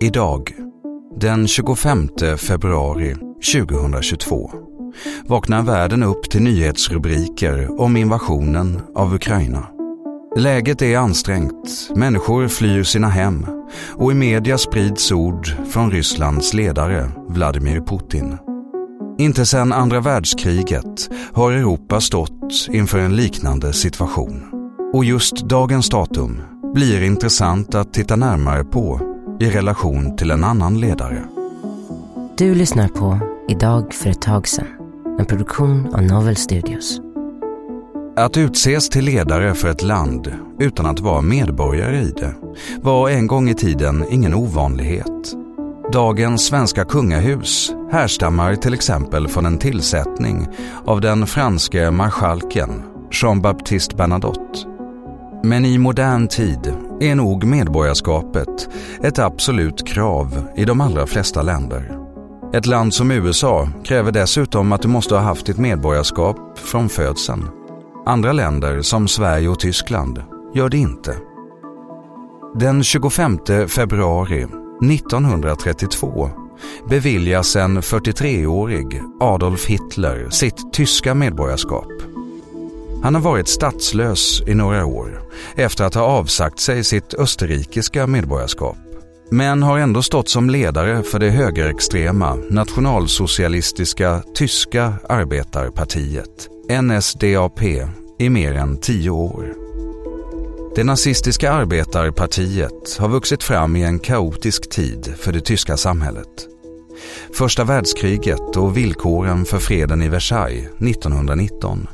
Idag, den 25 februari 2022, vaknar världen upp till nyhetsrubriker om invasionen av Ukraina. Läget är ansträngt, människor flyr sina hem och i media sprids ord från Rysslands ledare Vladimir Putin. Inte sedan andra världskriget har Europa stått inför en liknande situation. Och just dagens datum blir intressant att titta närmare på i relation till en annan ledare. Du lyssnar på Idag för ett tag sedan, en produktion av Novel Studios. Att utses till ledare för ett land utan att vara medborgare i det var en gång i tiden ingen ovanlighet. Dagens svenska kungahus härstammar till exempel från en tillsättning av den franske marskalken Jean-Baptiste Bernadotte. Men i modern tid är nog medborgarskapet ett absolut krav i de allra flesta länder. Ett land som USA kräver dessutom att du måste ha haft ditt medborgarskap från födseln. Andra länder som Sverige och Tyskland gör det inte. Den 25 februari 1932 beviljas en 43-årig Adolf Hitler sitt tyska medborgarskap. Han har varit statslös i några år efter att ha avsagt sig sitt österrikiska medborgarskap men har ändå stått som ledare för det högerextrema nationalsocialistiska tyska arbetarpartiet, NSDAP, i mer än tio år. Det nazistiska arbetarpartiet har vuxit fram i en kaotisk tid för det tyska samhället. Första världskriget och villkoren för freden i Versailles 1919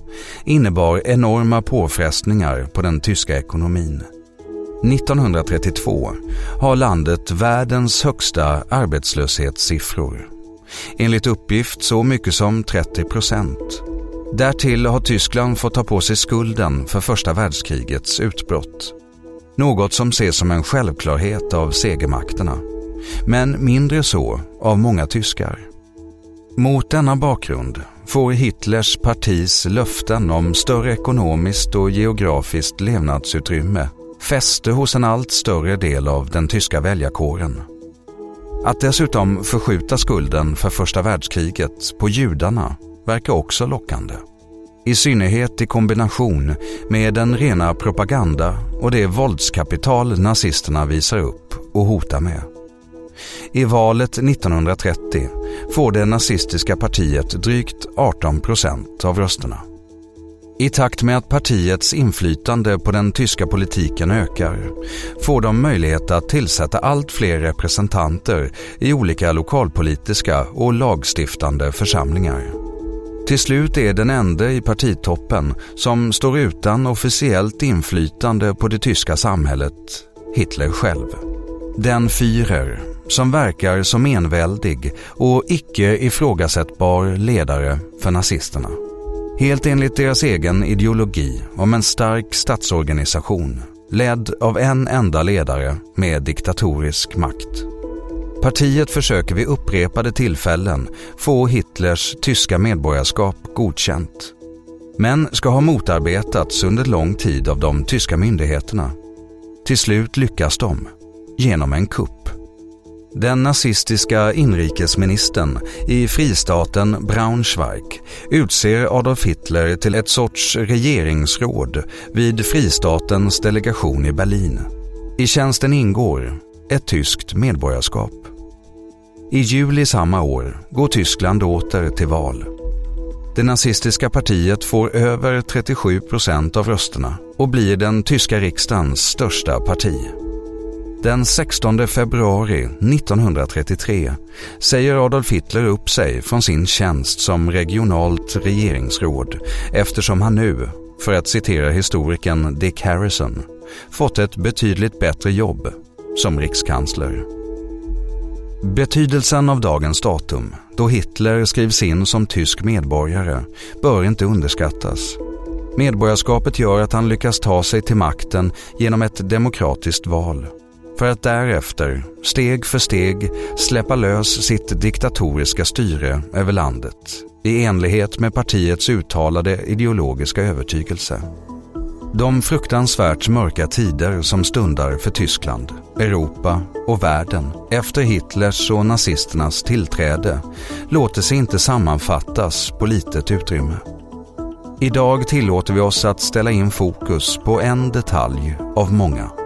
innebar enorma påfrestningar på den tyska ekonomin. 1932 har landet världens högsta arbetslöshetssiffror. Enligt uppgift så mycket som 30 procent. Därtill har Tyskland fått ta på sig skulden för första världskrigets utbrott. Något som ses som en självklarhet av segermakterna. Men mindre så av många tyskar. Mot denna bakgrund får Hitlers partis löften om större ekonomiskt och geografiskt levnadsutrymme fäste hos en allt större del av den tyska väljarkåren. Att dessutom förskjuta skulden för första världskriget på judarna verkar också lockande. I synnerhet i kombination med den rena propaganda och det våldskapital nazisterna visar upp och hotar med. I valet 1930 får det nazistiska partiet drygt 18 procent av rösterna. I takt med att partiets inflytande på den tyska politiken ökar får de möjlighet att tillsätta allt fler representanter i olika lokalpolitiska och lagstiftande församlingar. Till slut är den enda i partitoppen som står utan officiellt inflytande på det tyska samhället Hitler själv. Den Führer som verkar som enväldig och icke ifrågasättbar ledare för nazisterna. Helt enligt deras egen ideologi om en stark statsorganisation ledd av en enda ledare med diktatorisk makt. Partiet försöker vid upprepade tillfällen få Hitlers tyska medborgarskap godkänt. Men ska ha motarbetats under lång tid av de tyska myndigheterna. Till slut lyckas de, genom en kupp. Den nazistiska inrikesministern i fristaten Braunschweig utser Adolf Hitler till ett sorts regeringsråd vid fristatens delegation i Berlin. I tjänsten ingår ett tyskt medborgarskap. I juli samma år går Tyskland åter till val. Det nazistiska partiet får över 37 procent av rösterna och blir den tyska riksdagens största parti. Den 16 februari 1933 säger Adolf Hitler upp sig från sin tjänst som regionalt regeringsråd eftersom han nu för att citera historikern Dick Harrison, fått ett betydligt bättre jobb som rikskansler. Betydelsen av dagens datum, då Hitler skrivs in som tysk medborgare, bör inte underskattas. Medborgarskapet gör att han lyckas ta sig till makten genom ett demokratiskt val. För att därefter, steg för steg, släppa lös sitt diktatoriska styre över landet i enlighet med partiets uttalade ideologiska övertygelse. De fruktansvärt mörka tider som stundar för Tyskland, Europa och världen efter Hitlers och nazisternas tillträde låter sig inte sammanfattas på litet utrymme. Idag tillåter vi oss att ställa in fokus på en detalj av många.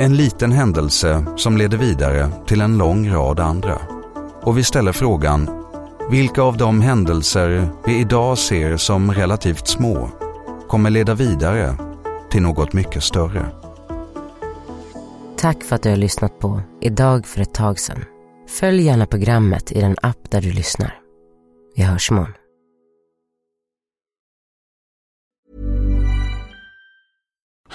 En liten händelse som leder vidare till en lång rad andra. Och vi ställer frågan, vilka av de händelser vi idag ser som relativt små kommer leda vidare till något mycket större? Tack för att du har lyssnat på Idag för ett tag sedan. Följ gärna programmet i den app där du lyssnar. Vi hörs imorgon.